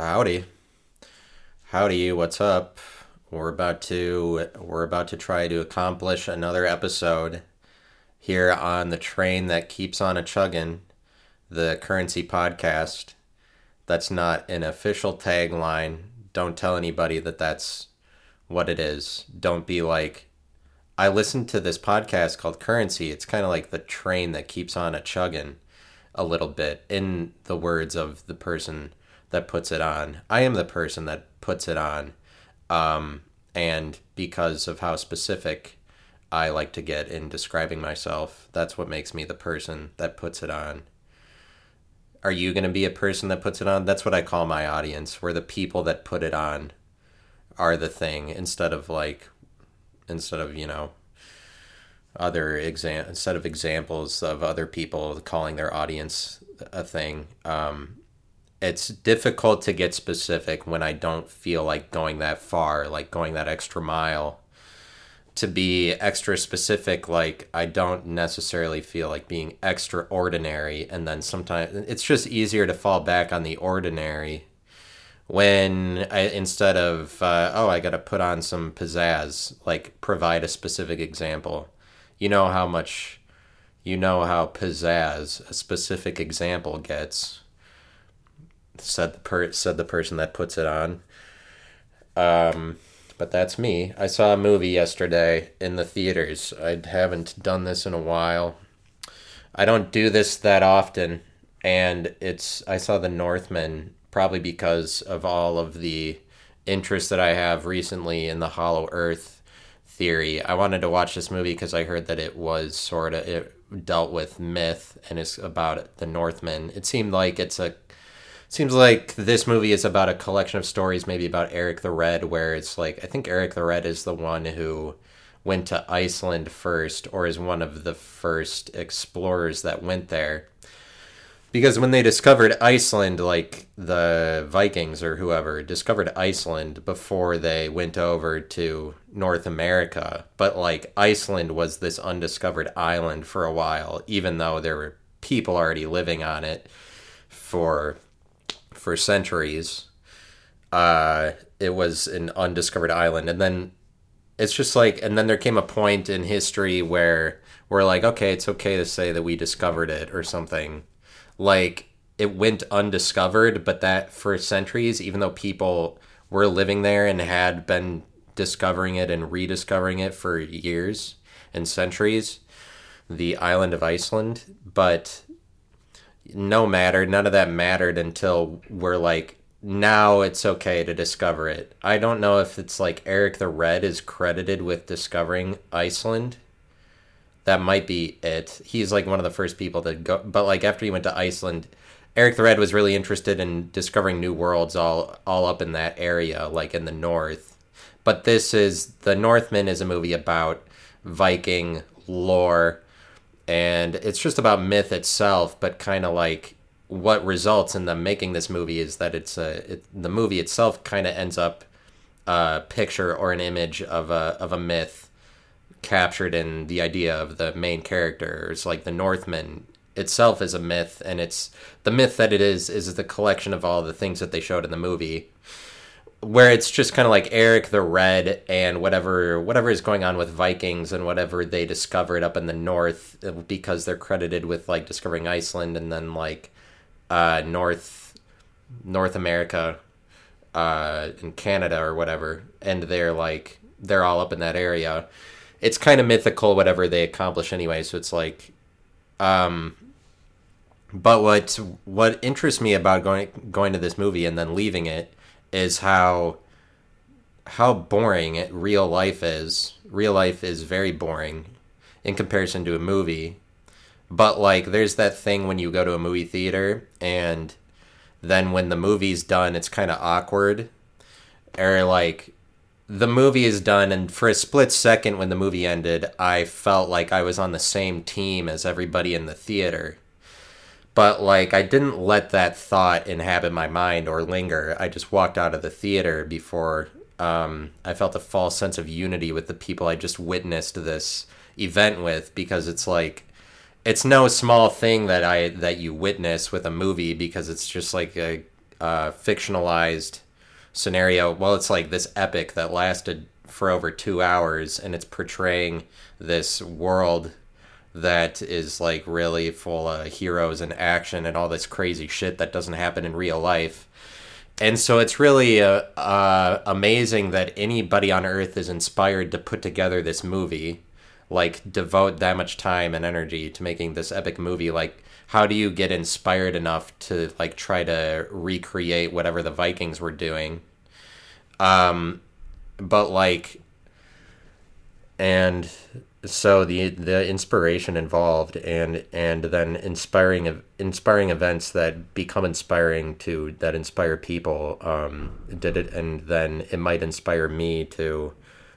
Howdy. Howdy, what's up? We're about to we're about to try to accomplish another episode here on the train that keeps on a chugging, the currency podcast. That's not an official tagline. Don't tell anybody that that's what it is. Don't be like I listened to this podcast called Currency. It's kind of like the train that keeps on a chugging a little bit in the words of the person that puts it on. I am the person that puts it on. Um, and because of how specific I like to get in describing myself, that's what makes me the person that puts it on. Are you going to be a person that puts it on? That's what I call my audience, where the people that put it on are the thing instead of like, instead of, you know, other exam instead of examples of other people calling their audience a thing. Um, it's difficult to get specific when I don't feel like going that far, like going that extra mile. To be extra specific, like I don't necessarily feel like being extraordinary, and then sometimes it's just easier to fall back on the ordinary when I instead of uh, oh I got to put on some pizzazz, like provide a specific example. You know how much, you know how pizzazz a specific example gets said the per said the person that puts it on. Um, but that's me. I saw a movie yesterday in the theaters. I haven't done this in a while. I don't do this that often, and it's I saw The Northman probably because of all of the interest that I have recently in the Hollow Earth theory. I wanted to watch this movie because I heard that it was sort of it dealt with myth and it's about the Northmen. It seemed like it's a seems like this movie is about a collection of stories, maybe about Eric the Red, where it's like I think Eric the Red is the one who went to Iceland first, or is one of the first explorers that went there. Because when they discovered Iceland, like the Vikings or whoever discovered Iceland before they went over to North America, but like Iceland was this undiscovered island for a while, even though there were people already living on it for for centuries. Uh, it was an undiscovered island, and then it's just like, and then there came a point in history where we're like, okay, it's okay to say that we discovered it or something. Like it went undiscovered, but that for centuries, even though people were living there and had been discovering it and rediscovering it for years and centuries, the island of Iceland, but no matter none of that mattered until we're like now it's okay to discover it. I don't know if it's like eric the red is credited with discovering iceland. That might be it. He's like one of the first people to go but like after he went to iceland eric the red was really interested in discovering new worlds all all up in that area like in the north. But this is the northman is a movie about viking lore and it's just about myth itself, but kind of like what results in them making this movie is that it's a it, the movie itself kind of ends up a picture or an image of a of a myth captured in the idea of the main character. It's like the Northman itself is a myth, and it's the myth that it is is the collection of all the things that they showed in the movie where it's just kind of like Eric the Red and whatever whatever is going on with Vikings and whatever they discovered up in the north uh, because they're credited with like discovering Iceland and then like uh, North North America uh, in Canada or whatever and they're like they're all up in that area. It's kind of mythical whatever they accomplish anyway, so it's like um but what what interests me about going going to this movie and then leaving it is how how boring real life is. Real life is very boring in comparison to a movie. But like there's that thing when you go to a movie theater and then when the movie's done it's kind of awkward or like the movie is done and for a split second when the movie ended I felt like I was on the same team as everybody in the theater but like I didn't let that thought inhabit my mind or linger. I just walked out of the theater before um, I felt a false sense of unity with the people I just witnessed this event with because it's like it's no small thing that I that you witness with a movie because it's just like a uh, fictionalized scenario. Well, it's like this epic that lasted for over two hours, and it's portraying this world that is like really full of heroes and action and all this crazy shit that doesn't happen in real life. And so it's really uh, uh, amazing that anybody on Earth is inspired to put together this movie, like devote that much time and energy to making this epic movie. Like, how do you get inspired enough to like try to recreate whatever the Vikings were doing? Um, but like, and so the the inspiration involved and and then inspiring inspiring events that become inspiring to that inspire people um, did it and then it might inspire me to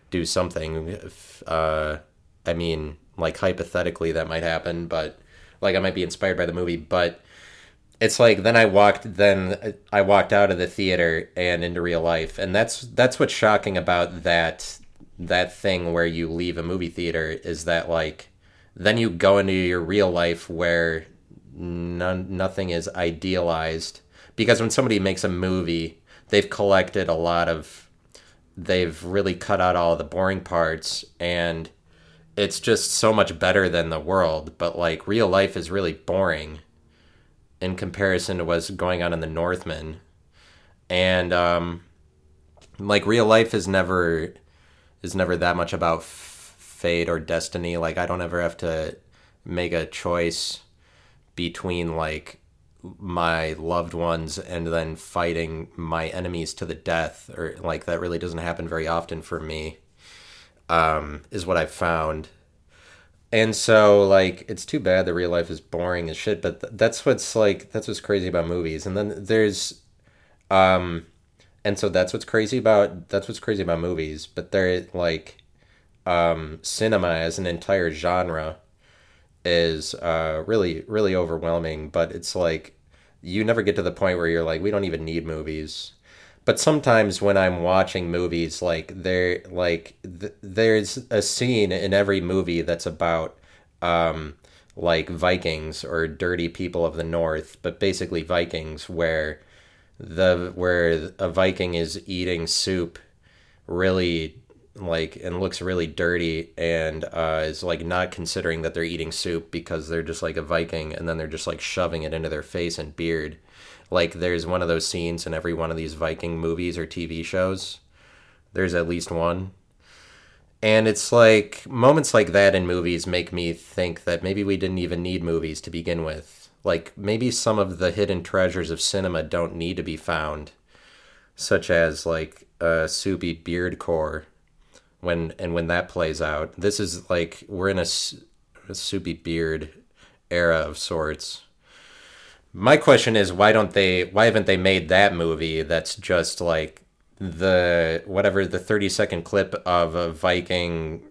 do something if, uh, i mean like hypothetically that might happen but like i might be inspired by the movie but it's like then i walked then i walked out of the theater and into real life and that's that's what's shocking about that that thing where you leave a movie theater is that like then you go into your real life where none, nothing is idealized. Because when somebody makes a movie they've collected a lot of they've really cut out all the boring parts and it's just so much better than the world. But like real life is really boring in comparison to what's going on in the northman. And um like real life is never is never that much about f- fate or destiny. Like I don't ever have to make a choice between like my loved ones and then fighting my enemies to the death or like that really doesn't happen very often for me um is what i've found and so like it's too bad that real life is boring as shit but th- that's what's like that's what's crazy about movies and then there's um and so that's what's crazy about that's what's crazy about movies but they're like um, cinema as an entire genre is uh, really really overwhelming but it's like you never get to the point where you're like we don't even need movies. But sometimes when i'm watching movies like there like th- there's a scene in every movie that's about um, like vikings or dirty people of the north but basically vikings where the where a Viking is eating soup really like and looks really dirty and uh, is like not considering that they're eating soup because they're just like a Viking and then they're just like shoving it into their face and beard. Like there's one of those scenes in every one of these Viking movies or TV shows. There's at least one. And it's like moments like that in movies make me think that maybe we didn't even need movies to begin with like maybe some of the hidden treasures of cinema don't need to be found, such as like a soupy beard core. When and when that plays out, this is like we're in a, a soupy beard era of sorts. My question is why don't they why haven't they made that movie that's just like the whatever the 30 second clip of a Viking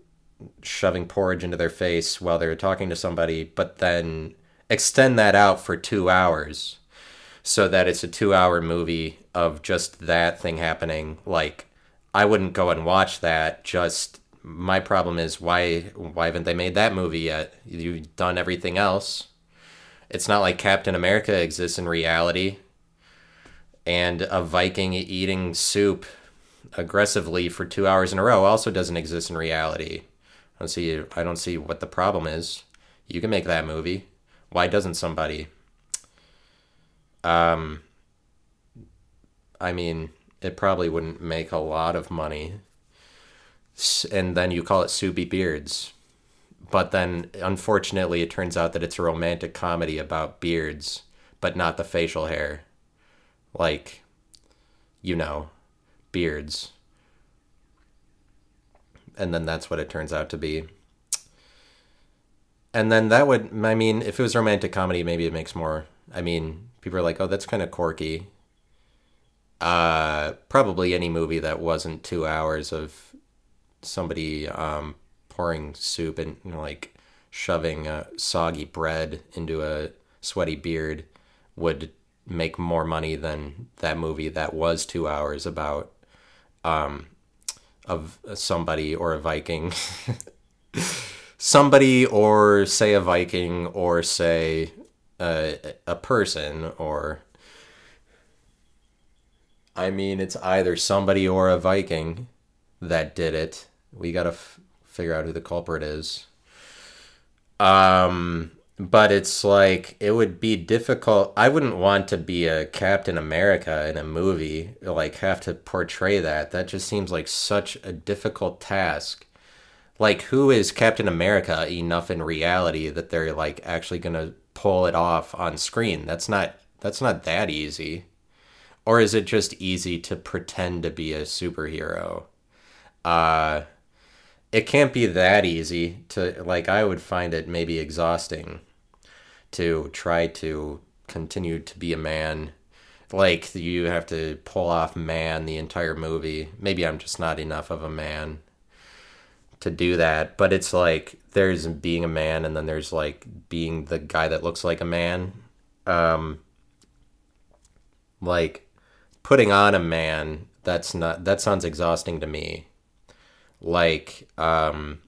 shoving porridge into their face while they're talking to somebody, but then extend that out for two hours so that it's a two hour movie of just that thing happening. Like, I wouldn't go and watch that. Just my problem is why why haven't they made that movie yet? You've done everything else. It's not like Captain America exists in reality. And a Viking eating soup aggressively for two hours in a row also doesn't exist in reality. I don't see I don't see what the problem is. You can make that movie. Why doesn't somebody? Um, I mean, it probably wouldn't make a lot of money. And then you call it Soupy Beards. But then, unfortunately, it turns out that it's a romantic comedy about beards, but not the facial hair. Like, you know, beards. And then that's what it turns out to be and then that would i mean if it was romantic comedy maybe it makes more i mean people are like oh that's kind of quirky. Uh probably any movie that wasn't two hours of somebody um pouring soup and you know, like shoving a soggy bread into a sweaty beard would make more money than that movie that was two hours about um of somebody or a viking somebody or say a Viking or say a, a person or I mean, it's either somebody or a Viking that did it. We gotta f- figure out who the culprit is. Um, but it's like it would be difficult. I wouldn't want to be a Captain America in a movie, like have to portray that. That just seems like such a difficult task. Like, who is Captain America enough in reality that they're like actually gonna pull it off on screen? That's not that's not that easy. Or is it just easy to pretend to be a superhero? Uh it can't be that easy to like I would find it maybe exhausting to try to continue to be a man. Like you have to pull off man the entire movie. Maybe I'm just not enough of a man to do that, but it's like there's being a man and then there's like being the guy that looks like a man. Um like putting on a man that's not that sounds exhausting to me. Like um,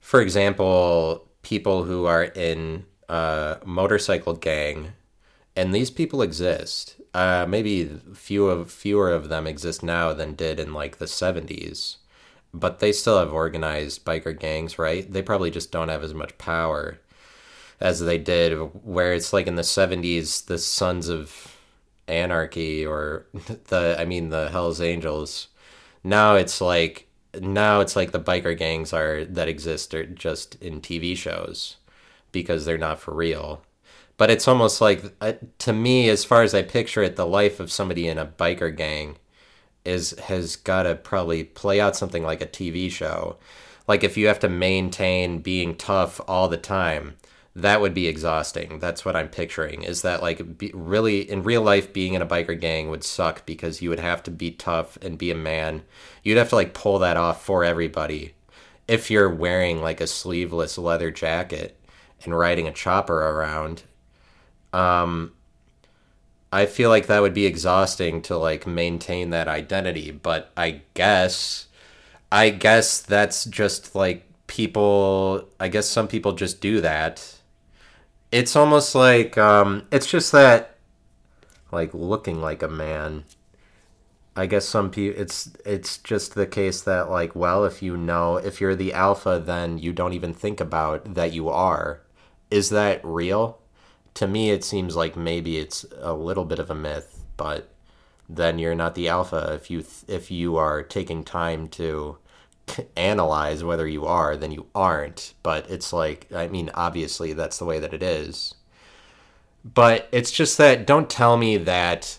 for example people who are in a motorcycle gang and these people exist. Uh, maybe few of fewer of them exist now than did in like the 70s but they still have organized biker gangs right they probably just don't have as much power as they did where it's like in the 70s the sons of anarchy or the i mean the hells angels now it's like now it's like the biker gangs are that exist are just in TV shows because they're not for real. But it's almost like uh, to me, as far as I picture it, the life of somebody in a biker gang is has got to probably play out something like a TV show. Like if you have to maintain being tough all the time, that would be exhausting. That's what I'm picturing. Is that like be, really in real life being in a biker gang would suck because you would have to be tough and be a man. You'd have to like pull that off for everybody. If you're wearing like a sleeveless leather jacket and riding a chopper around, um I feel like that would be exhausting to like maintain that identity, but I guess I guess that's just like people I guess some people just do that. It's almost like um, it's just that like looking like a man. I guess some people it's it's just the case that like well if you know if you're the alpha then you don't even think about that you are. Is that real to me it seems like maybe it's a little bit of a myth but then you're not the alpha if you if you are taking time to analyze whether you are, then you aren't. But it's like, I mean, obviously that's the way that it is. But it's just that don't tell me that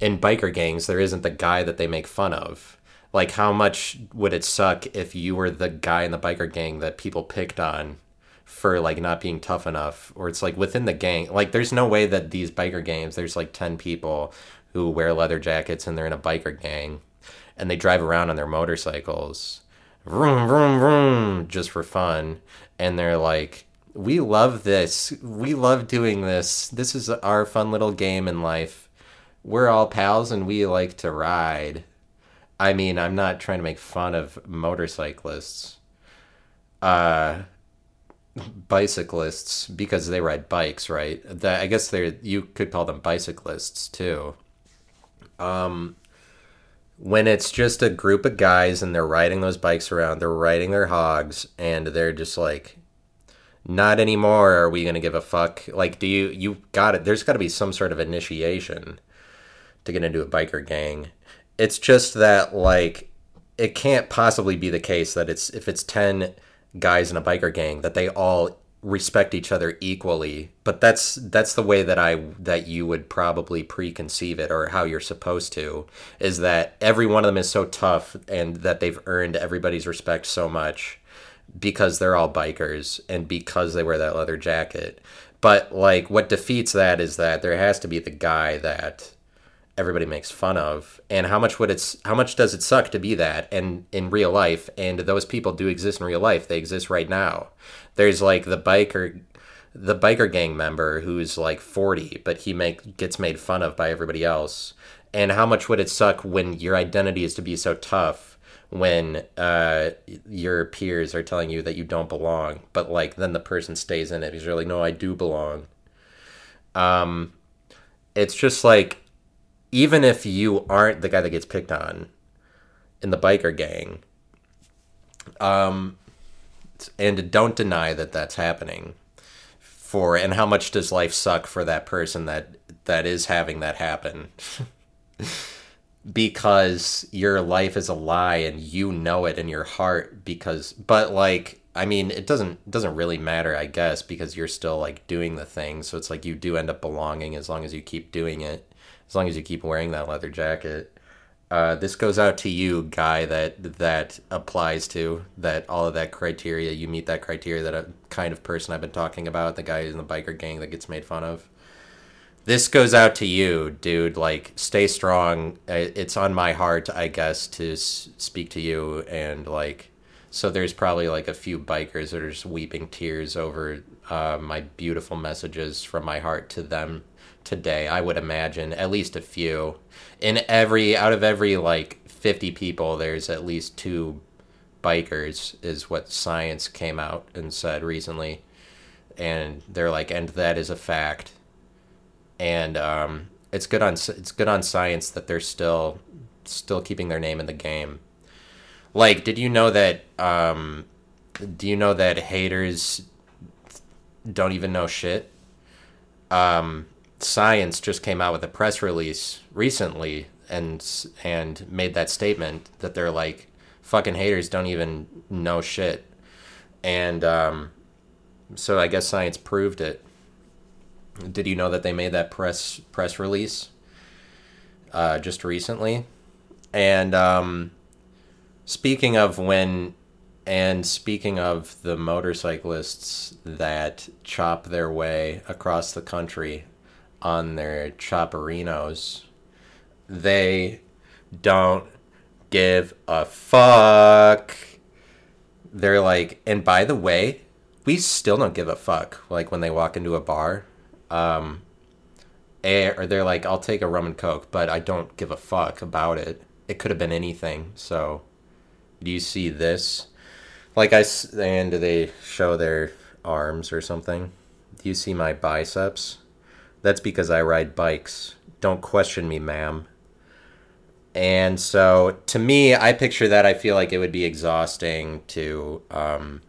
in biker gangs there isn't the guy that they make fun of. Like, how much would it suck if you were the guy in the biker gang that people picked on for like not being tough enough? Or it's like within the gang, like, there's no way that these biker games there's like 10 people who wear leather jackets and they're in a biker gang and they drive around on their motorcycles vroom vroom vroom just for fun. And they're like we love this. We love doing this. This is our fun little game in life. We're all pals and we like to ride. I mean i'm not trying to make fun of motorcyclists. Uh bicyclists because they ride bikes right that i guess they're you could call them bicyclists too um when it's just a group of guys and they're riding those bikes around, they're riding their hogs, and they're just like, not anymore. Are we gonna give a fuck? Like, do you you got it? There's got to be some sort of initiation to get into a biker gang. It's just that like it can't possibly be the case that it's if it's ten guys in a biker gang that they all respect each other equally. But that's that's the way that i that you would probably preconceive it or how you're supposed to is that every one of them is so tough and that they've earned everybody's respect so much because they're all bikers and because they wear that leather jacket. But like what defeats that is that there has to be the guy that everybody makes fun of and how much would it's how much does it suck to be that and in real life and those people do exist in real life they exist right now. There's like the biker the biker gang member who's like 40 but he make gets made fun of by everybody else. And how much would it suck when your identity is to be so tough when uh, your peers are telling you that you don't belong but like then the person stays in it he's like no i do belong. Um it's just like even if you aren't the guy that gets picked on in the biker gang, um, and don't deny that that's happening. For and how much does life suck for that person that that is having that happen? because your life is a lie and you know it in your heart because but like I mean, it doesn't doesn't really matter, I guess, because you're still like doing the thing. So it's like you do end up belonging as long as you keep doing it, as long as you keep wearing that leather jacket. Uh, this goes out to you, guy that that applies to that all of that criteria. You meet that criteria that kind of person I've been talking about, the guy in the biker gang that gets made fun of. This goes out to you, dude. Like, stay strong. It's on my heart, I guess, to speak to you and like so there's probably like a few bikers that are just weeping tears over uh, my beautiful messages from my heart to them today. I would imagine at least a few. In every out of every like 50 people, there's at least two bikers, is what science came out and said recently. And they're like, and that is a fact. And um, it's good on it's good on science that they're still still keeping their name in the game like, did you know that? Um, do you know that haters don't even know shit? Um, Science just came out with a press release recently and and made that statement that they're like fucking haters don't even know shit, and um, so I guess science proved it. Did you know that they made that press press release uh, just recently? And um, Speaking of when, and speaking of the motorcyclists that chop their way across the country on their chopperinos, they don't give a fuck. They're like, and by the way, we still don't give a fuck. Like when they walk into a bar, um, or they're like, I'll take a rum and coke, but I don't give a fuck about it. It could have been anything. So do you see this? Like I and do they show their arms or something. Do you see my biceps? That's because I ride bikes. Don't question me, ma'am. And so, to me, I picture that. I feel like it would be exhausting to, um,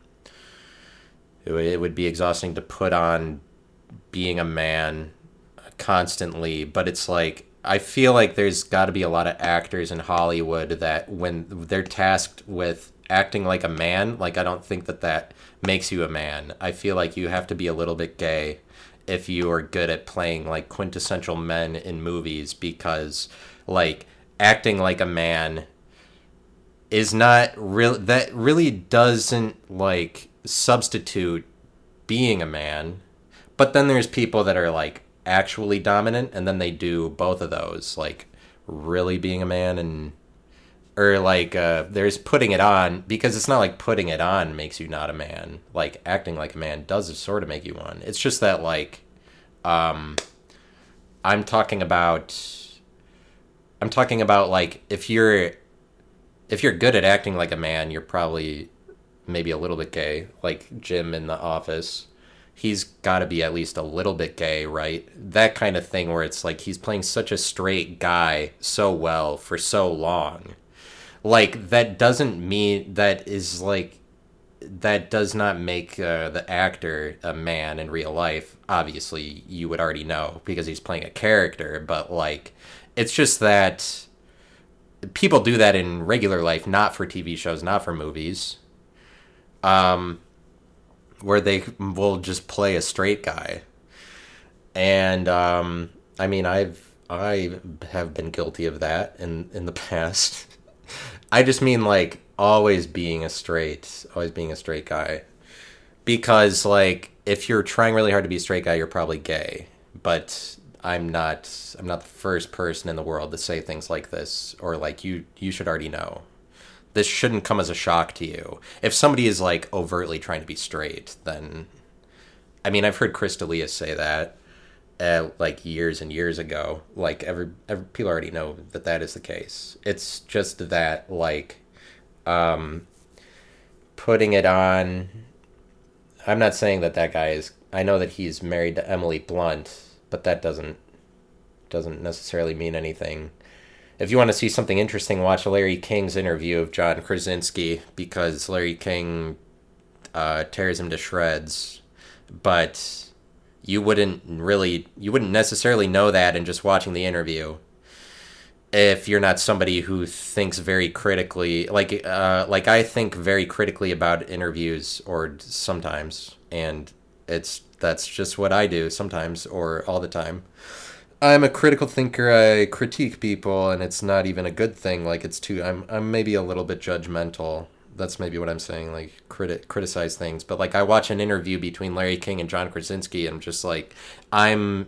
it would, it would be exhausting to put on being a man constantly. But it's like I feel like there's got to be a lot of actors in Hollywood that when they're tasked with acting like a man, like I don't think that that makes you a man. I feel like you have to be a little bit gay if you are good at playing like quintessential men in movies because like acting like a man is not real that really doesn't like substitute being a man. But then there's people that are like actually dominant and then they do both of those like really being a man and or like uh, there's putting it on because it's not like putting it on makes you not a man like acting like a man does sort of make you one it's just that like um i'm talking about i'm talking about like if you're if you're good at acting like a man you're probably maybe a little bit gay like jim in the office he's got to be at least a little bit gay, right? That kind of thing where it's like he's playing such a straight guy so well for so long. Like that doesn't mean that is like that does not make uh, the actor a man in real life. Obviously, you would already know because he's playing a character, but like it's just that people do that in regular life, not for TV shows, not for movies. Um, where they will just play a straight guy. And um, I mean, I've I have been guilty of that in in the past. I just mean like always being a straight, always being a straight guy. Because like if you're trying really hard to be a straight guy, you're probably gay. But I'm not I'm not the first person in the world to say things like this or like you you should already know this shouldn't come as a shock to you. If somebody is like overtly trying to be straight, then I mean, I've heard Chris D'Elia say that uh, like years and years ago. Like every, every people already know that that is the case. It's just that like um, putting it on. I'm not saying that that guy is. I know that he's married to Emily Blunt, but that doesn't doesn't necessarily mean anything. If you want to see something interesting, watch Larry King's interview of John Krasinski because Larry King uh, tears him to shreds. But you wouldn't really, you wouldn't necessarily know that in just watching the interview if you're not somebody who thinks very critically like uh, like I think very critically about interviews or sometimes and it's that's just what I do sometimes or all the time. I'm a critical thinker. I critique people and it's not even a good thing like it's too I'm I'm maybe a little bit judgmental. That's maybe what I'm saying like criti- criticize things but like I watch an interview between Larry King and John Krasinski and I'm just like I'm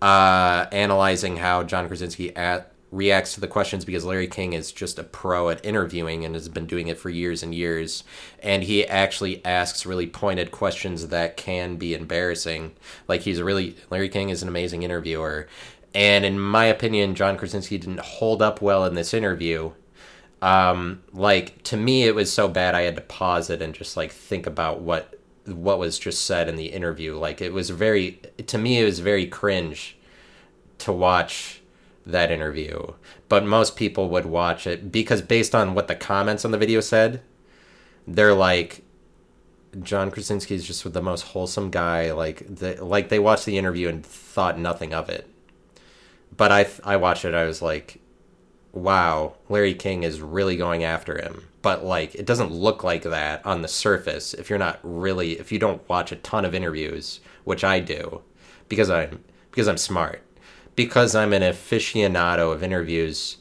uh analyzing how John Krasinski at reacts to the questions because Larry King is just a pro at interviewing and has been doing it for years and years. And he actually asks really pointed questions that can be embarrassing. Like he's a really Larry King is an amazing interviewer. And in my opinion, John Krasinski didn't hold up well in this interview. Um, like to me, it was so bad I had to pause it and just like think about what what was just said in the interview. Like it was very to me, it was very cringe to watch that interview, but most people would watch it because based on what the comments on the video said, they're like John Krasinski is just the most wholesome guy. Like the, like they watched the interview and thought nothing of it. But I I watched it. I was like, wow, Larry King is really going after him. But like it doesn't look like that on the surface if you're not really if you don't watch a ton of interviews, which I do, because I'm because I'm smart because I'm an aficionado of interviews,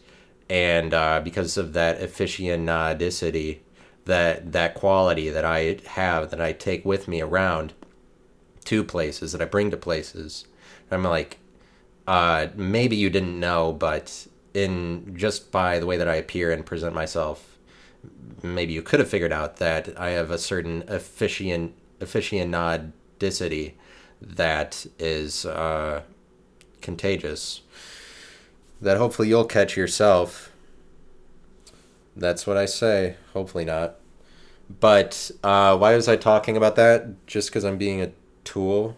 and uh, because of that aficionadicity, that that quality that I have that I take with me around to places that I bring to places, I'm like, uh, maybe you didn't know, but in just by the way that I appear and present myself, maybe you could have figured out that I have a certain aficionadicity that is. Uh, contagious that hopefully you'll catch yourself. That's what I say. Hopefully not. But uh, why was I talking about that? Just because I'm being a tool?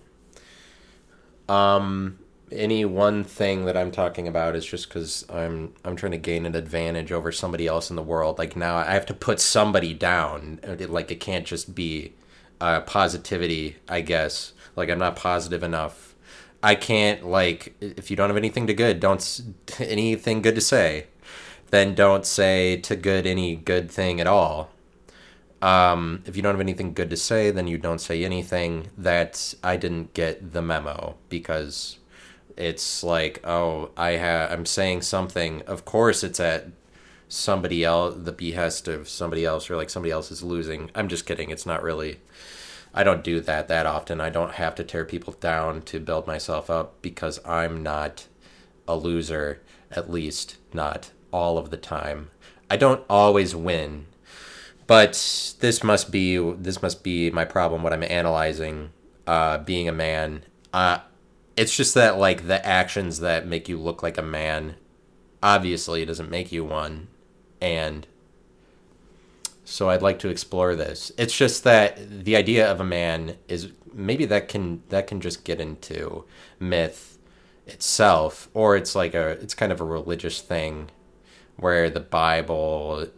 Um, any one thing that I'm talking about is just because I'm I'm trying to gain an advantage over somebody else in the world. Like now, I have to put somebody down. Like it can't just be uh, positivity. I guess. Like I'm not positive enough I can't like if you don't have anything to good, don't anything good to say, then don't say to good any good thing at all. Um, if you don't have anything good to say, then you don't say anything. That I didn't get the memo because it's like, oh, I have I'm saying something. Of course, it's at somebody else, the behest of somebody else, or like somebody else is losing. I'm just kidding. It's not really I don't do that that often. I don't have to tear people down to build myself up because I'm not a loser, at least not all of the time. I don't always win. But this must be this must be my problem what I'm analyzing uh, being a man. Uh, it's just that like the actions that make you look like a man obviously doesn't make you one and so I'd like to explore this. It's just that the idea of a man is maybe that can that can just get into myth itself or it's like a it's kind of a religious thing where the Bible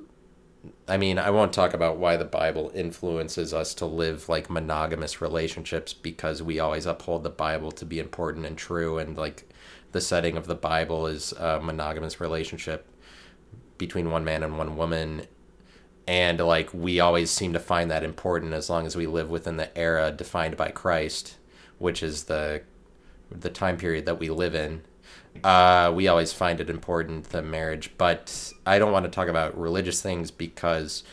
I mean, I won't talk about why the Bible influences us to live like monogamous relationships because we always uphold the Bible to be important and true and like the setting of the Bible is a monogamous relationship between one man and one woman and like we always seem to find that important as long as we live within the era defined by Christ, which is the the time period that we live in. Uh, we always find it important the marriage, but I don't want to talk about religious things because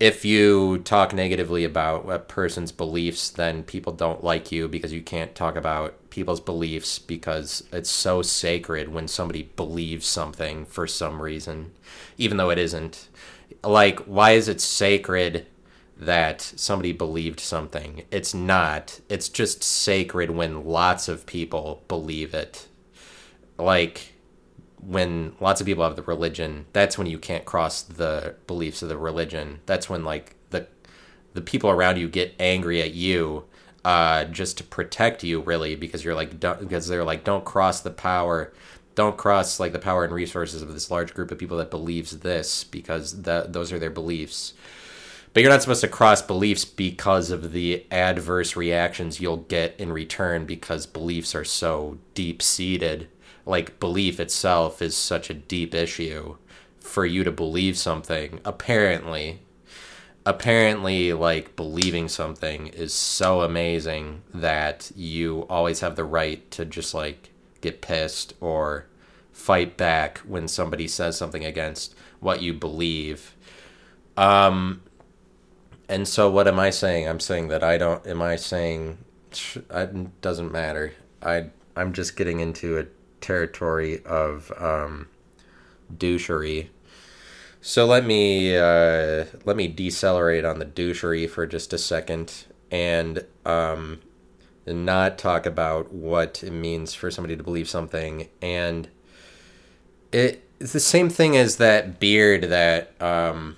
if you talk negatively about a person's beliefs, then people don't like you because you can't talk about people's beliefs because it's so sacred when somebody believes something for some reason, even though it isn't. Like why is it sacred that somebody believed something? It's not. It's just sacred when lots of people believe it like when lots of people have the religion that's when you can't cross the beliefs of the religion that's when like the the people around you get angry at you uh, just to protect you, really, because you're like, because they're like, don't cross the power, don't cross like the power and resources of this large group of people that believes this because that those are their beliefs. But you're not supposed to cross beliefs because of the adverse reactions you'll get in return because beliefs are so deep seated. Like belief itself is such a deep issue for you to believe something, apparently. Apparently, like believing something is so amazing that you always have the right to just like get pissed or fight back when somebody says something against what you believe. Um, and so what am I saying? I'm saying that I don't. Am I saying it doesn't matter? I I'm just getting into a territory of um, douchery. So let me uh, let me decelerate on the douchery for just a second and um, not talk about what it means for somebody to believe something. And it, it's the same thing as that beard that um,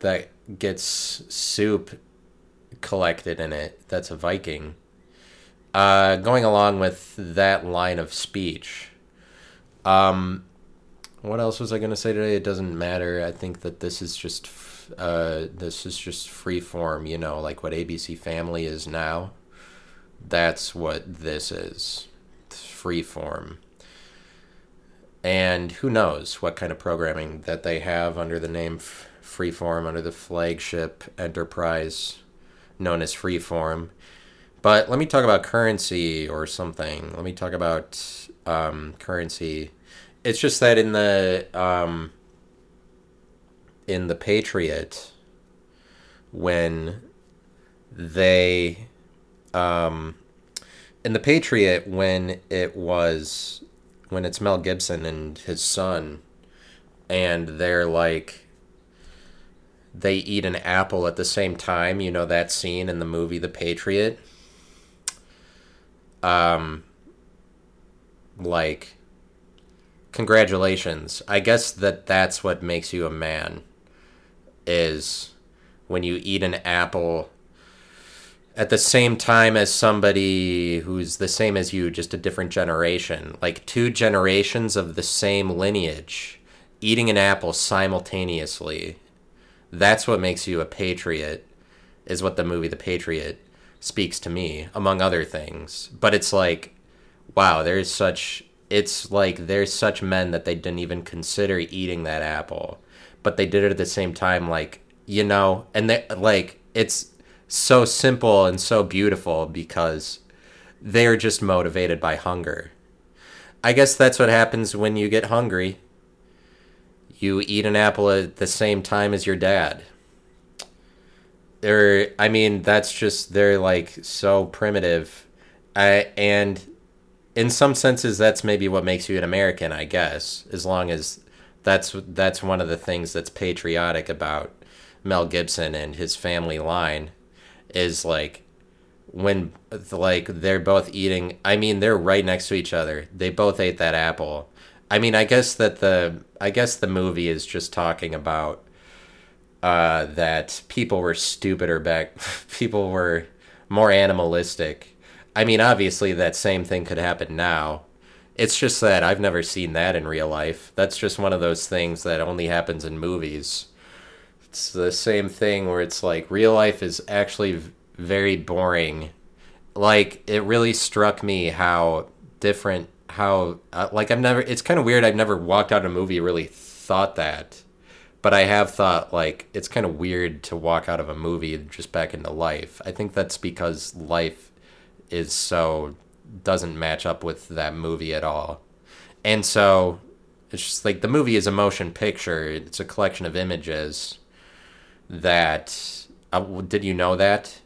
that gets soup collected in it. That's a Viking. Uh, going along with that line of speech. Um, what else was I going to say today? It doesn't matter. I think that this is just uh, this is just free form. You know, like what ABC Family is now. That's what this is. It's free form. And who knows what kind of programming that they have under the name Freeform under the flagship enterprise known as Freeform. But let me talk about currency or something. Let me talk about um, currency. It's just that in the um, in the Patriot, when they um, in the Patriot when it was when it's Mel Gibson and his son, and they're like they eat an apple at the same time. You know that scene in the movie The Patriot? Um, like, congratulations. I guess that that's what makes you a man, is when you eat an apple at the same time as somebody who's the same as you, just a different generation. Like two generations of the same lineage eating an apple simultaneously that's what makes you a patriot is what the movie the patriot speaks to me among other things. But it's like wow there's such it's like there's such men that they didn't even consider eating that apple. But they did it at the same time like you know and they like it's so simple and so beautiful because they're just motivated by hunger. I guess that's what happens when you get hungry. You eat an apple at the same time as your dad. They're, I mean, that's just, they're like so primitive. I, and in some senses, that's maybe what makes you an American, I guess, as long as that's, that's one of the things that's patriotic about Mel Gibson and his family line is like, when like they're both eating i mean they're right next to each other they both ate that apple I mean, I guess that the I guess the movie is just talking about uh, that people were stupider back. people were more animalistic. I mean, obviously, that same thing could happen now. It's just that I've never seen that in real life. That's just one of those things that only happens in movies. It's the same thing where it's like real life is actually very boring. Like, it really struck me how different how uh, like I've never it's kind of weird I've never walked out of a movie really thought that but I have thought like it's kind of weird to walk out of a movie just back into life. I think that's because life is so doesn't match up with that movie at all. And so it's just like the movie is a motion picture. It's a collection of images that uh, did you know that?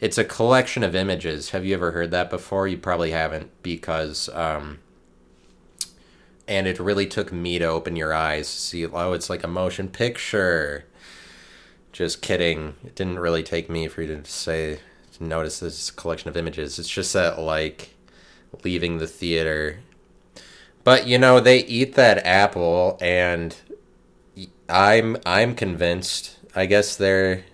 it's a collection of images. Have you ever heard that before? You probably haven't because um, and it really took me to open your eyes. To see, oh, it's like a motion picture. Just kidding. It didn't really take me for you to say to notice this collection of images. It's just that like leaving the theater. But you know, they eat that apple and I'm I'm convinced. I guess they're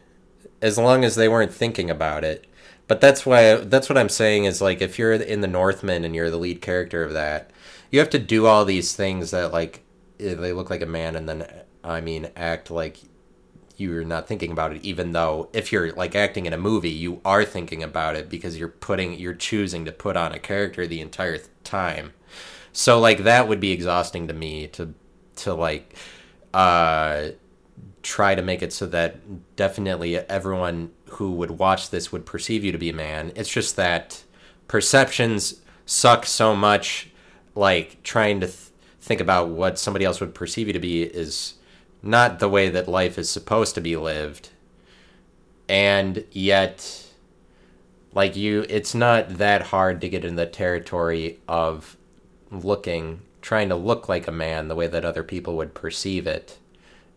as long as they weren't thinking about it. But that's why that's what I'm saying is like if you're in the Northman and you're the lead character of that, you have to do all these things that like they look like a man and then I mean act like you're not thinking about it even though if you're like acting in a movie you are thinking about it because you're putting you're choosing to put on a character the entire time so like that would be exhausting to me to to like uh try to make it so that definitely everyone who would watch this would perceive you to be a man. It's just that perceptions suck so much. Like trying to th- think about what somebody else would perceive you to be is not the way that life is supposed to be lived. And yet, like you, it's not that hard to get in the territory of looking, trying to look like a man the way that other people would perceive it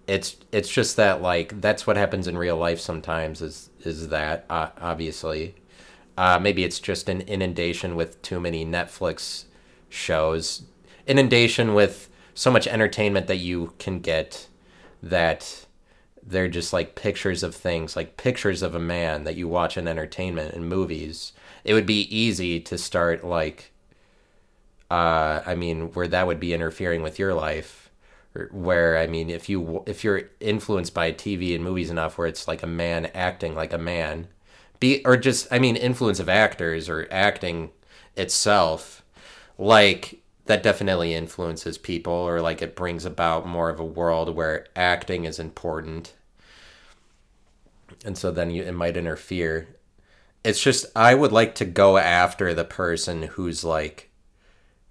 it's it's just that like that's what happens in real life sometimes is is that uh, obviously uh, maybe it's just an inundation with too many Netflix shows inundation with so much entertainment that you can get that they're just like pictures of things like pictures of a man that you watch in entertainment and movies. It would be easy to start like uh, i mean where that would be interfering with your life where I mean, if you if you're influenced by TV and movies enough, where it's like a man acting like a man, be or just I mean, influence of actors or acting itself, like that definitely influences people, or like it brings about more of a world where acting is important, and so then you, it might interfere. It's just I would like to go after the person who's like,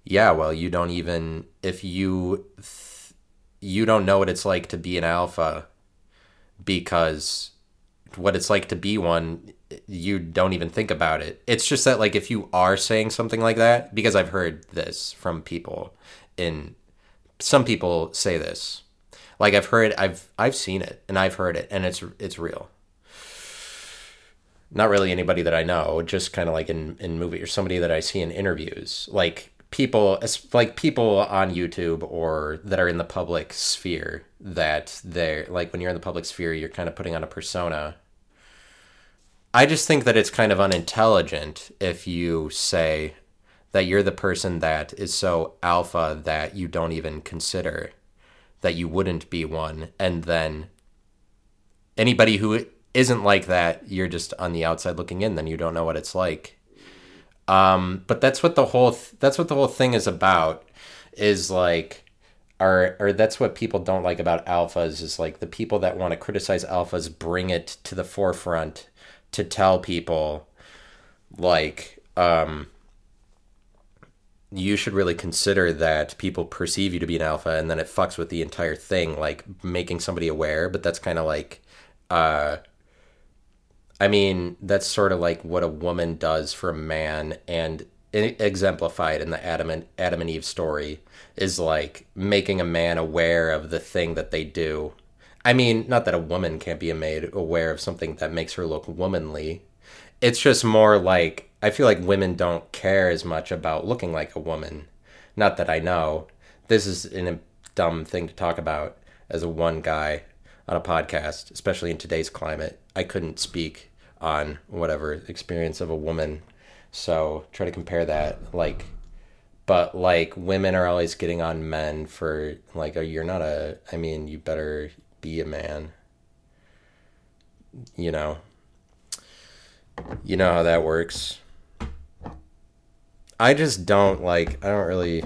yeah, well, you don't even if you. Th- you don't know what it's like to be an alpha because what it's like to be one you don't even think about it. It's just that like if you are saying something like that because i've heard this from people in some people say this. Like i've heard i've i've seen it and i've heard it and it's it's real. Not really anybody that i know just kind of like in in movie or somebody that i see in interviews. Like people like people on YouTube or that are in the public sphere that they're like when you're in the public sphere you're kind of putting on a persona. I just think that it's kind of unintelligent if you say that you're the person that is so alpha that you don't even consider that you wouldn't be one and then anybody who isn't like that you're just on the outside looking in then you don't know what it's like um, but that's what the whole th- that's what the whole thing is about. Is like, or or that's what people don't like about alphas is like the people that want to criticize alphas bring it to the forefront to tell people, like, um, you should really consider that people perceive you to be an alpha and then it fucks with the entire thing like making somebody aware but that's kind of like uh I mean, that's sort of like what a woman does for a man, and exemplified in the Adam and Adam and Eve story is like making a man aware of the thing that they do. I mean, not that a woman can't be made aware of something that makes her look womanly. It's just more like I feel like women don't care as much about looking like a woman. Not that I know. This is a dumb thing to talk about as a one guy on a podcast, especially in today's climate. I couldn't speak on whatever experience of a woman. So try to compare that. Like, but like women are always getting on men for like, oh, you're not a. I mean, you better be a man. You know. You know how that works. I just don't like. I don't really.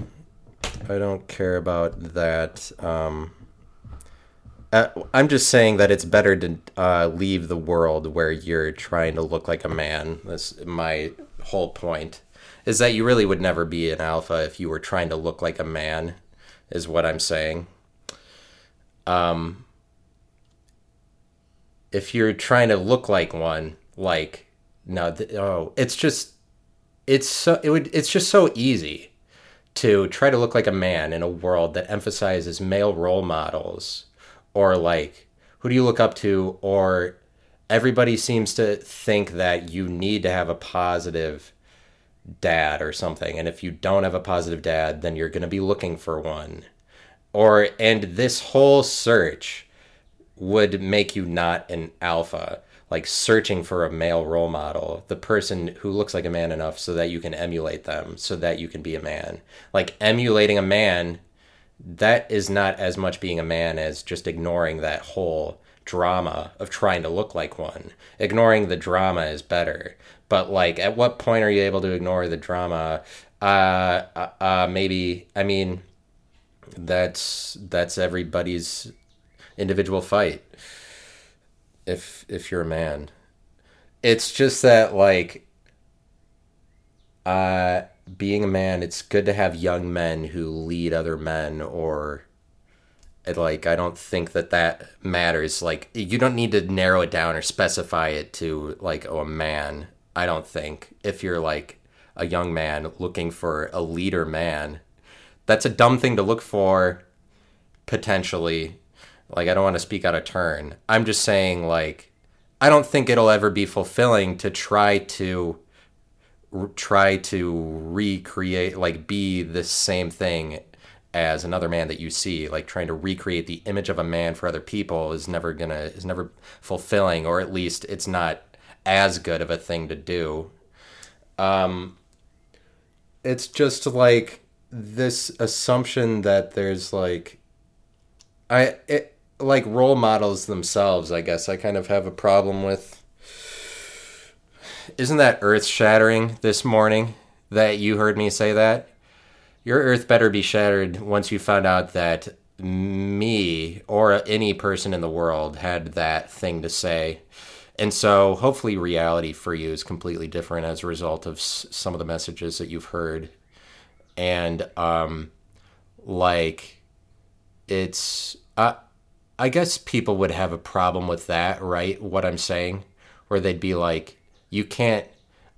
I don't care about that. Um, uh, I'm just saying that it's better to uh, leave the world where you're trying to look like a man. That's my whole point. Is that you really would never be an alpha if you were trying to look like a man, is what I'm saying. Um, if you're trying to look like one, like no, th- oh, it's just, it's so it would, it's just so easy to try to look like a man in a world that emphasizes male role models or like who do you look up to? Or everybody seems to think that you need to have a positive dad or something. And if you don't have a positive dad then you're going to be looking for one. Or and this whole search would make you not an alpha like searching for a male role model, the person who looks like a man enough so that you can emulate them, so that you can be a man. Like emulating a man, that is not as much being a man as just ignoring that whole drama of trying to look like one. Ignoring the drama is better. But like at what point are you able to ignore the drama? Uh uh, uh maybe I mean that's that's everybody's individual fight if if you're a man. It's just that like uh being a man, it's good to have young men who lead other men or like I don't think that that matters. Like you don't need to narrow it down or specify it to like oh a man. I don't think if you're like a young man looking for a leader man, that's a dumb thing to look for potentially like I don't want to speak out of turn. I'm just saying like I don't think it'll ever be fulfilling to try to try to recreate like be the same thing as another man that you see like trying to recreate the image of a man for other people is never gonna is never fulfilling or at least it's not as good of a thing to do um it's just like this assumption that there's like i it, like role models themselves, I guess I kind of have a problem with. Isn't that earth shattering this morning that you heard me say that? Your earth better be shattered once you found out that me or any person in the world had that thing to say. And so hopefully reality for you is completely different as a result of some of the messages that you've heard. And um like it's uh, I guess people would have a problem with that, right? What I'm saying, where they'd be like, you can't.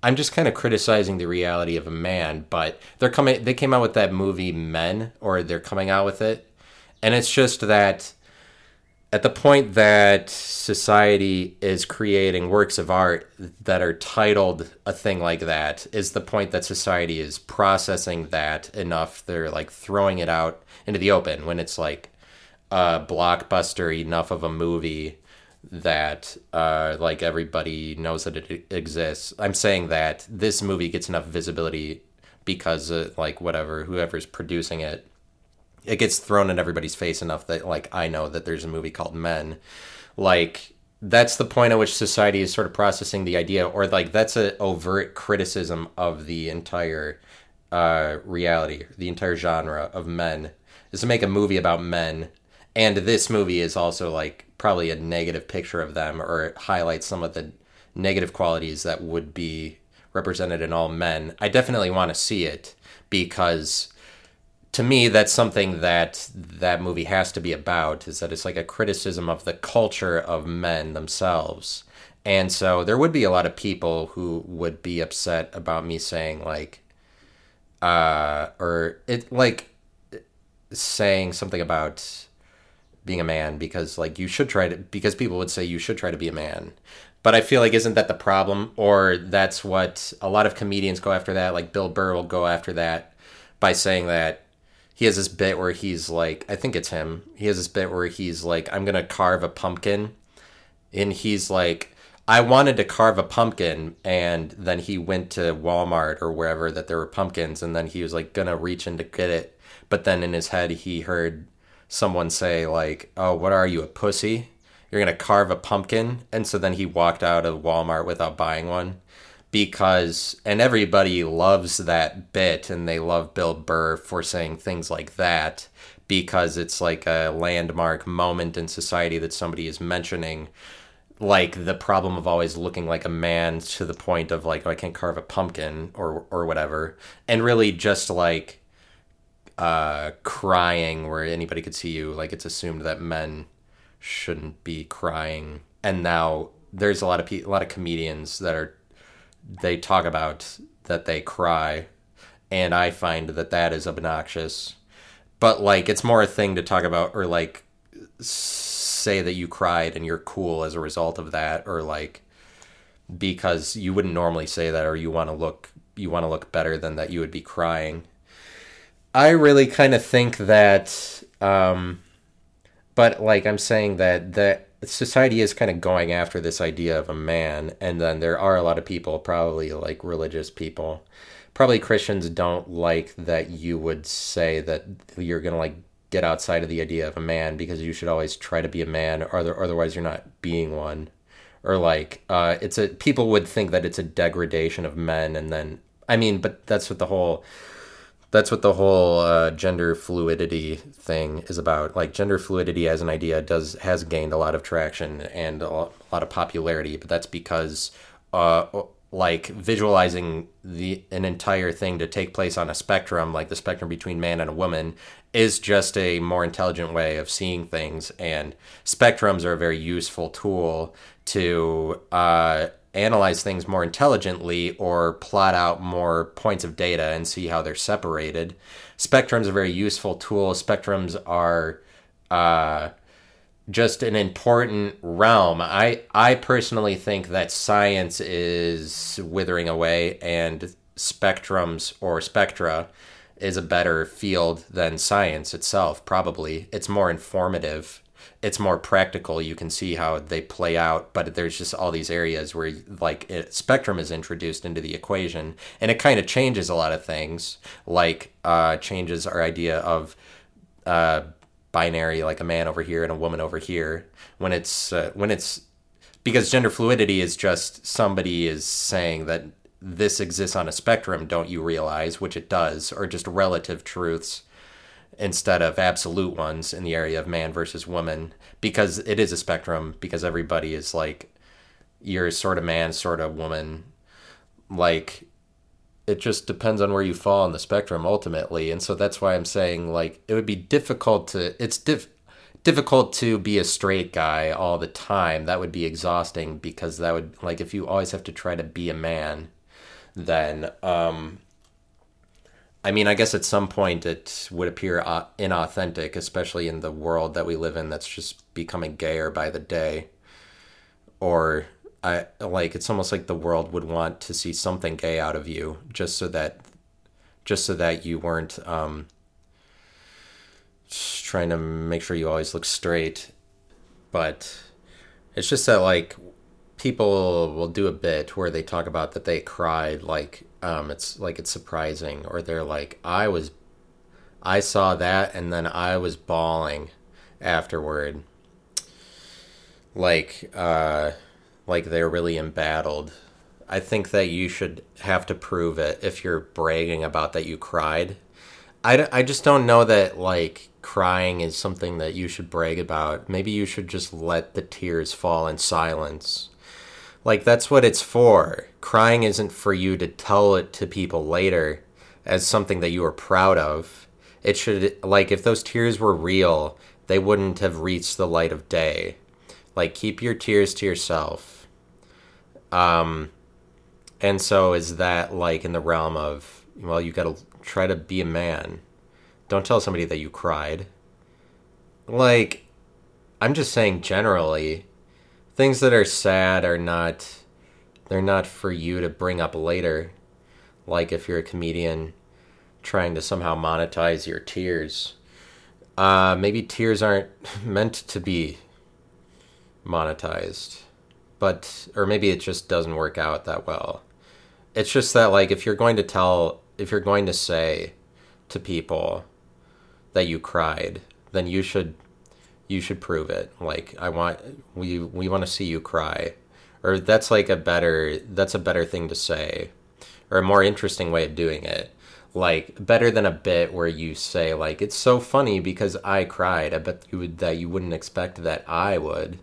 I'm just kind of criticizing the reality of a man, but they're coming. They came out with that movie Men, or they're coming out with it, and it's just that at the point that society is creating works of art that are titled a thing like that is the point that society is processing that enough they're like throwing it out into the open when it's like a blockbuster enough of a movie that uh, like everybody knows that it exists. I'm saying that this movie gets enough visibility because uh, like whatever whoever's producing it, it gets thrown in everybody's face enough that like I know that there's a movie called Men. Like that's the point at which society is sort of processing the idea, or like that's an overt criticism of the entire uh, reality, the entire genre of men, is to make a movie about men and this movie is also like probably a negative picture of them or it highlights some of the negative qualities that would be represented in all men. I definitely want to see it because to me that's something that that movie has to be about is that it's like a criticism of the culture of men themselves. And so there would be a lot of people who would be upset about me saying like uh or it like saying something about being a man because like you should try to because people would say you should try to be a man. But i feel like isn't that the problem? Or that's what a lot of comedians go after that like bill burr will go after that by saying that he has this bit where he's like i think it's him he has this bit where he's like i'm gonna carve a pumpkin and he's like i wanted to carve a pumpkin and then he went to walmart or wherever that there were pumpkins and then he was like gonna reach in to get it but then in his head he heard someone say like, "Oh, what are you, a pussy? You're gonna carve a pumpkin?" And so then he walked out of Walmart without buying one because and everybody loves that bit and they love Bill Burr for saying things like that because it's like a landmark moment in society that somebody is mentioning like the problem of always looking like a man to the point of like oh, I can't carve a pumpkin or or whatever and really just like uh, crying where anybody could see you. Like it's assumed that men shouldn't be crying, and now there's a lot of pe- a lot of comedians that are they talk about that they cry, and I find that that is obnoxious. But like it's more a thing to talk about or like say that you cried and you're cool as a result of that or like because you wouldn't normally say that or you want to look you want to look better than that you would be crying I really kind of think that, um, but like I'm saying that that society is kind of going after this idea of a man and then there are a lot of people probably like religious people. Probably christians don't like that you would say that you're to like get outside of the idea of a man because you should always try to be a man or otherwise you're not being one. Or like uh, it's a people would think that it's a degradation of men and then i mean but that's what the whole that's what the whole uh, gender fluidity thing is about. Like gender fluidity as an idea does has gained a lot of traction and a lot of popularity, but that's because uh, like visualizing the an entire thing to take place on a spectrum, like the spectrum between man and a woman, is just a more intelligent way of seeing things. And spectrums are a very useful tool to uh, analyze things more intelligently or plot out more points of data and see how they're separated. Spectrums are very useful tool. Spectrums are uh, just an important realm. I I personally think that science is withering away, and spectrums or spectra is a better field than science itself. Probably, it's more informative it's more practical. You can see how they play out, but there's just all these areas where like it, spectrum is introduced into the equation, and it kind of changes a lot of things. Like uh, changes our idea of uh, binary, like a man over here and a woman over here. When it's uh, when it's because gender fluidity is just somebody is saying that this exists on a spectrum. Don't you realize? Which it does, or just relative truths instead of absolute ones in the area of man versus woman because it is a spectrum because everybody is like you're sort of man sort of woman. Like it just depends on where you fall on the spectrum ultimately. And so that's why i'm saying like it would be difficult to it's diff, difficult to be a straight guy all the time. That would be exhausting because that would like if you always have to try to be a man then um I mean, I guess at some point it would appear uh, inauthentic, especially in the world that we live in that's just becoming gayer by the day. Or I like it's almost like the world would want to see something gay out of you just so that just so that you weren't um trying to make sure you always look straight. But it's just that like people will do a bit where they talk about that they cried like um, it's like it's surprising, or they're like, I was, I saw that, and then I was bawling afterward. Like, uh, like they're really embattled. I think that you should have to prove it if you're bragging about that you cried. I, I just don't know that like crying is something that you should brag about. Maybe you should just let the tears fall in silence like that's what it's for. Crying isn't for you to tell it to people later as something that you are proud of. It should like if those tears were real, they wouldn't have reached the light of day. Like keep your tears to yourself. Um and so is that like in the realm of well you got to try to be a man. Don't tell somebody that you cried. Like I'm just saying generally things that are sad are not they're not for you to bring up later like if you're a comedian trying to somehow monetize your tears uh, maybe tears aren't meant to be monetized but or maybe it just doesn't work out that well it's just that like if you're going to tell if you're going to say to people that you cried then you should you should prove it. Like I want we we want to see you cry. Or that's like a better that's a better thing to say or a more interesting way of doing it. Like better than a bit where you say like it's so funny because I cried. I bet you would that you wouldn't expect that I would.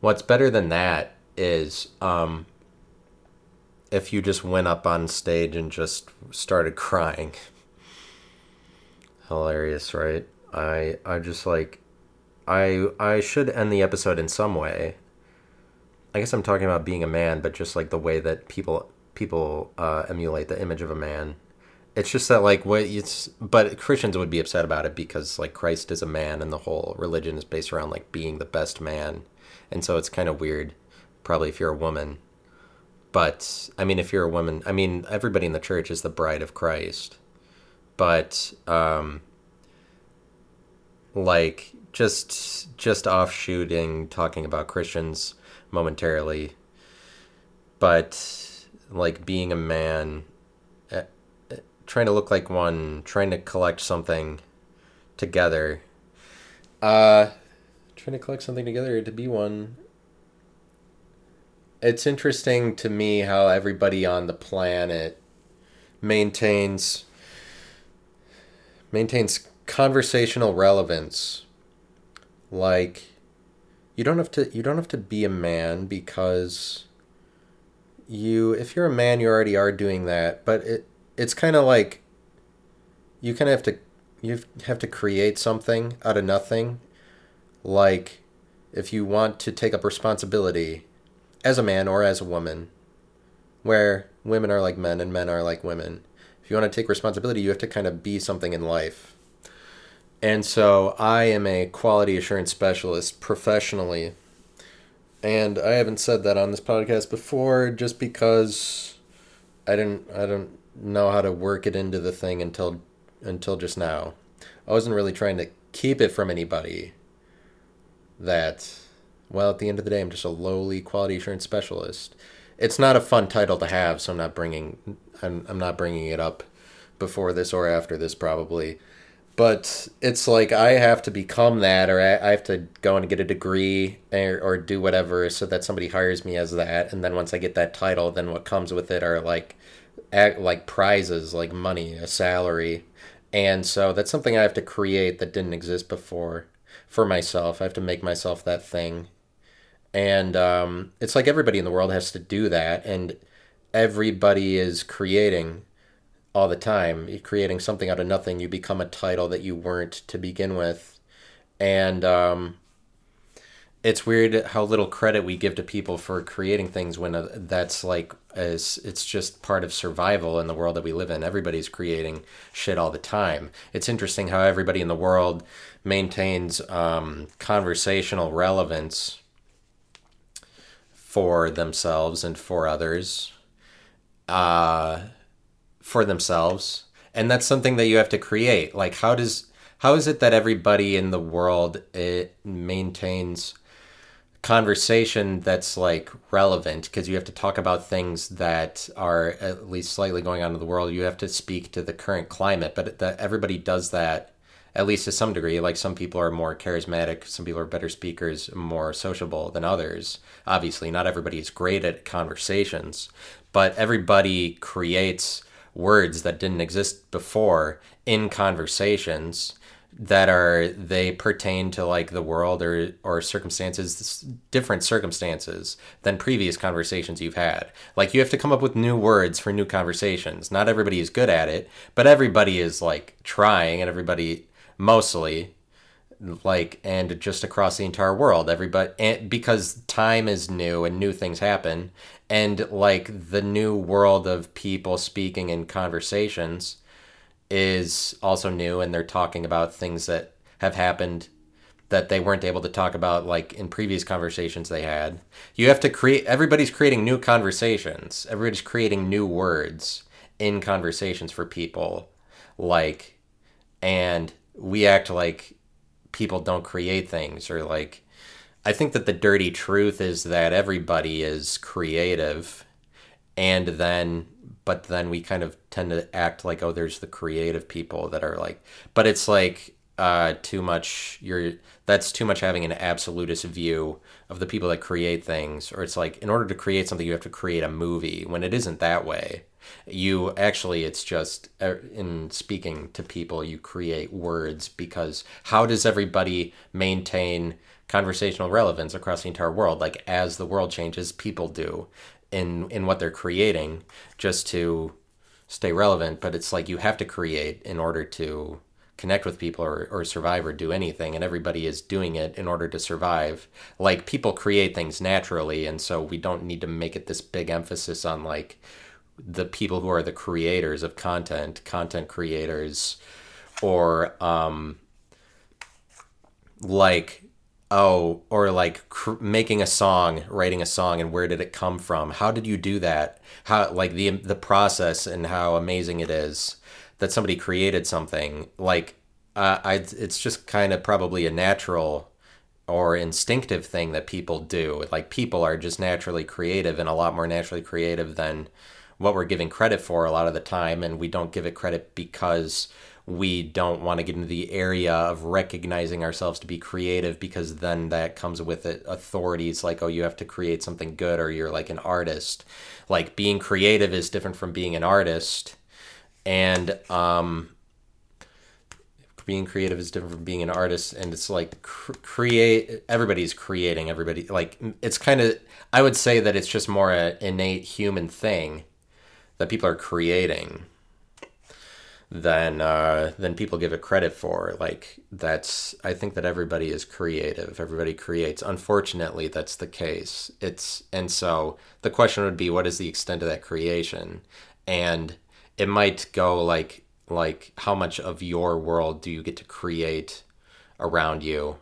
What's better than that is um if you just went up on stage and just started crying. Hilarious, right? I I just like I I should end the episode in some way. I guess I'm talking about being a man, but just like the way that people people uh, emulate the image of a man. It's just that like what it's but Christians would be upset about it because like Christ is a man and the whole religion is based around like being the best man. And so it's kind of weird probably if you're a woman. But I mean if you're a woman, I mean everybody in the church is the bride of Christ. But um like just just offshooting talking about Christians momentarily, but like being a man, uh, trying to look like one, trying to collect something together. Uh, trying to collect something together to be one. It's interesting to me how everybody on the planet maintains maintains conversational relevance like you don't have to you don't have to be a man because you if you're a man you already are doing that but it it's kind of like you kind of have to you have to create something out of nothing. Like if you want to take up responsibility as a man or as a woman where women are like men and men are like women if you want to take responsibility you have to kind of be something in life and so I am a quality assurance specialist professionally. And I haven't said that on this podcast before just because I didn't I don't know how to work it into the thing until until just now. I wasn't really trying to keep it from anybody that well at the end of the day I'm just a lowly quality assurance specialist. It's not a fun title to have, so I'm not bringing I'm, I'm not bringing it up before this or after this probably but it's like I have to become that, or I, I have to go and get a degree or, or do whatever, so that somebody hires me as that. And then once I get that title, then what comes with it are like, like prizes, like money, a salary, and so that's something I have to create that didn't exist before for myself. I have to make myself that thing, and um, it's like everybody in the world has to do that, and everybody is creating all the time. Creating something out of nothing. You become a title that you weren't to begin with. And um, it's weird how little credit we give to people for creating things when uh, that's like as it's just part of survival in the world that we live in. Everybody's creating shit all the time. It's interesting how everybody in the world maintains um, conversational relevance for themselves and for others. Uh, for themselves. And that's something that you have to create. Like how does how is it that everybody in the world it maintains conversation that's like relevant? Because you have to talk about things that are at least slightly going on in the world. You have to speak to the current climate but that everybody does that at least to some degree. Like some people are more charismatic some people are better speakers more sociable than others. Obviously not everybody is great at conversations but everybody creates words that didn't exist before in conversations that are they pertain to like the world or or circumstances different circumstances than previous conversations you've had. Like you have to come up with new words for new conversations. Not everybody is good at it but everybody is like trying and everybody mostly like and just across the entire world. Everybody because time is new and new things happen and like the new world of people speaking in conversations is also new and they're talking about things that have happened that they weren't able to talk about like in previous conversations they had. You have to create everybody's creating new conversations. Everybody's creating new words in conversations for people like and we act like people don't create things or like I think that the dirty truth is that everybody is creative and then but then we kind of tend to act like oh there's the creative people that are like but it's like uh, too much you're that's too much having an absolutist view of the people that create things or it's like in order to create something you have to create a movie when it isn't that way you actually it's just uh, in speaking to people you create words because how does everybody maintain conversational relevance across the entire world? Like as the world changes people do in in what they're creating just to stay relevant. But it's like you have to create in order to connect with people or, or survive or do anything. And everybody is doing it in order to survive. Like people create things naturally. And so we don't need to make it this big emphasis on like the people who are the creators of content content creators or um like oh or like cr- making a song writing a song and where did it come from? How did you do that? How like the the process and how amazing it is that somebody created something. Like uh, I it's just kind of probably a natural or instinctive thing that people do. Like people are just naturally creative and a lot more naturally creative than what we're giving credit for a lot of the time and we don't give it credit because we don't want to get into the area of recognizing ourselves to be creative because then that comes with it authorities like oh you have to create something good or you're like an artist. Like being creative is different from being an artist and um being creative is different from being an artist and it's like cr- create everybody's creating everybody like it's kind of i would say that it's just more an innate human thing that people are creating than uh, than people give it credit for. Like that's I think that everybody is creative. Everybody creates. Unfortunately, that's the case. It's and so the question would be, what is the extent of that creation? And it might go like like how much of your world do you get to create around you?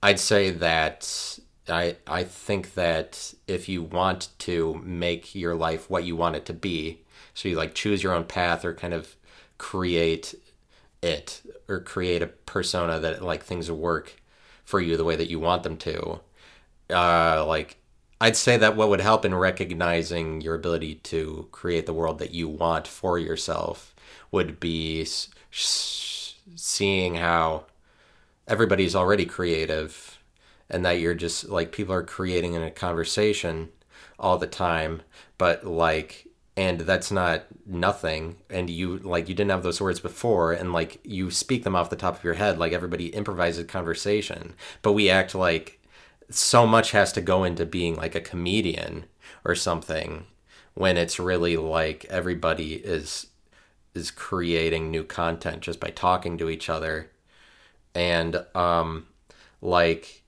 I'd say that I I think that if you want to make your life what you want it to be, so you like choose your own path or kind of create it or create a persona that like things work for you the way that you want them to. Uh, like I'd say that what would help in recognizing your ability to create the world that you want for yourself would be seeing how everybody's already creative and that you're just like people are creating in a conversation all the time but like and that's not nothing and you like you didn't have those words before and like you speak them off the top of your head like everybody improvises conversation but we act like so much has to go into being like a comedian or something when it's really like everybody is is creating new content just by talking to each other. And um like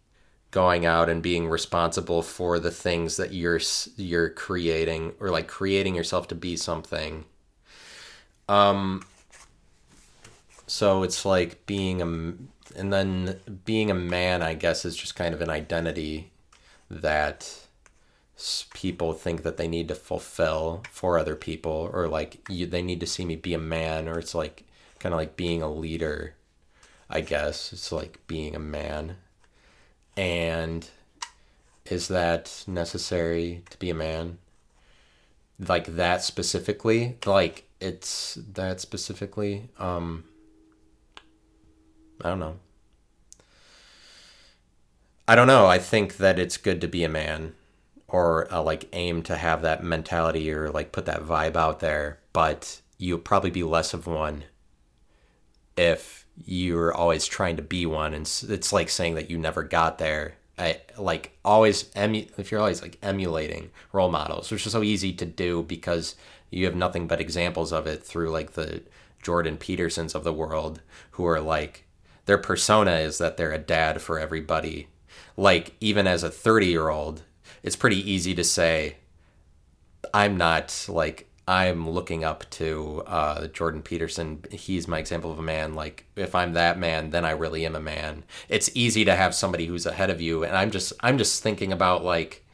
going out and being responsible for the things that you're you're creating or like creating yourself to be something. Um so it's like being a and then being a man i guess is just kind of an identity that people think that they need to fulfill for other people or like you, they need to see me be a man or it's like kind of like being a leader i guess. It's like being a man and is that necessary to be a man? Like that specifically? Like it's that specifically? Um I don't know. I don't know. I think that it's good to be a man or uh, like aim to have that mentality or like put that vibe out there, but you'll probably be less of one if you're always trying to be one and it's like saying that you never got there. I, like always emu- if you're always like emulating role models which is so easy to do because you have nothing but examples of it through like the jordan petersons of the world who are like their persona is that they're a dad for everybody. Like even as a 30 year old it's pretty easy to say i'm not like I'm looking up to uh, Jordan Peterson. He's my example of a man. Like, if I'm that man, then I really am a man. It's easy to have somebody who's ahead of you, and I'm just I'm just thinking about like,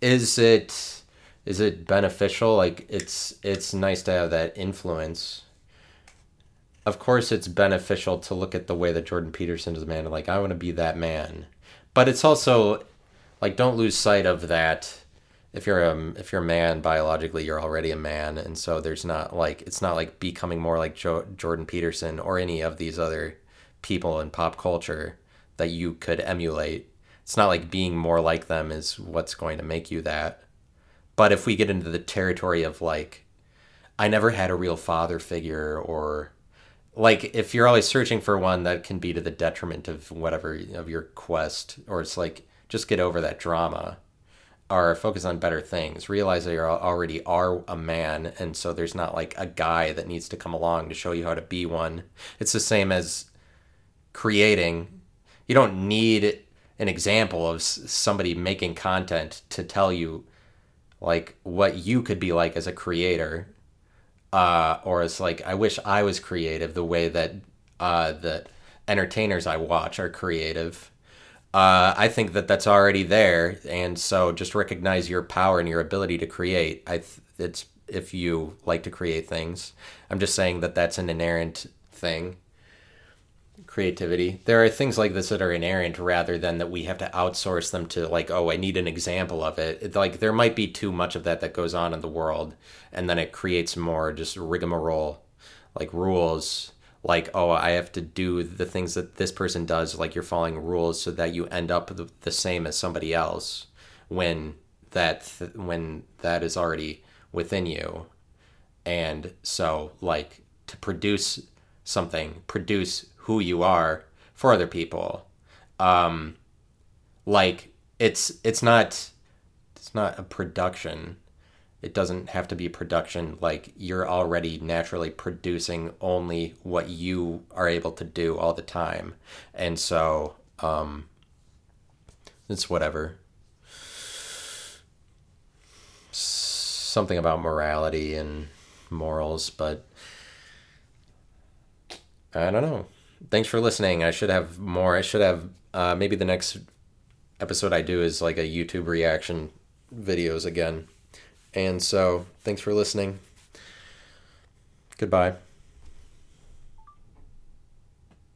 is it is it beneficial? Like, it's it's nice to have that influence. Of course, it's beneficial to look at the way that Jordan Peterson is a man. And like, I want to be that man, but it's also like don't lose sight of that if you're a if you're a man biologically you're already a man. And so there's not like it's not like becoming more like jo- Jordan Peterson or any of these other people in pop culture that you could emulate. It's not like being more like them is what's going to make you that. But if we get into the territory of like I never had a real father figure or like if you're always searching for one that can be to the detriment of whatever of your quest or it's like just get over that drama are focus on better things. Realize that you already are a man, and so there's not like a guy that needs to come along to show you how to be one. It's the same as creating. You don't need an example of somebody making content to tell you like what you could be like as a creator. Uh, or it's like I wish I was creative the way that uh, the entertainers I watch are creative uh, I think that that's already there, and so just recognize your power and your ability to create. I th- it's if you like to create things. I'm just saying that that's an inerrant thing. creativity. There are things like this that are inerrant rather than that we have to outsource them to like, oh, I need an example of it. it. Like there might be too much of that that goes on in the world, and then it creates more just rigmarole, like rules. Like oh, I have to do the things that this person does. Like you're following rules so that you end up the, the same as somebody else when that th- when that is already within you, and so like to produce something, produce who you are for other people. Um, like it's it's not it's not a production. It doesn't have to be production. Like you're already naturally producing only what you are able to do all the time, and so um, it's whatever. Something about morality and morals, but I don't know thanks for listening. I should have more. I should have uh, maybe the next episode I do is like a YouTube reaction videos again. And so, thanks for listening. Goodbye.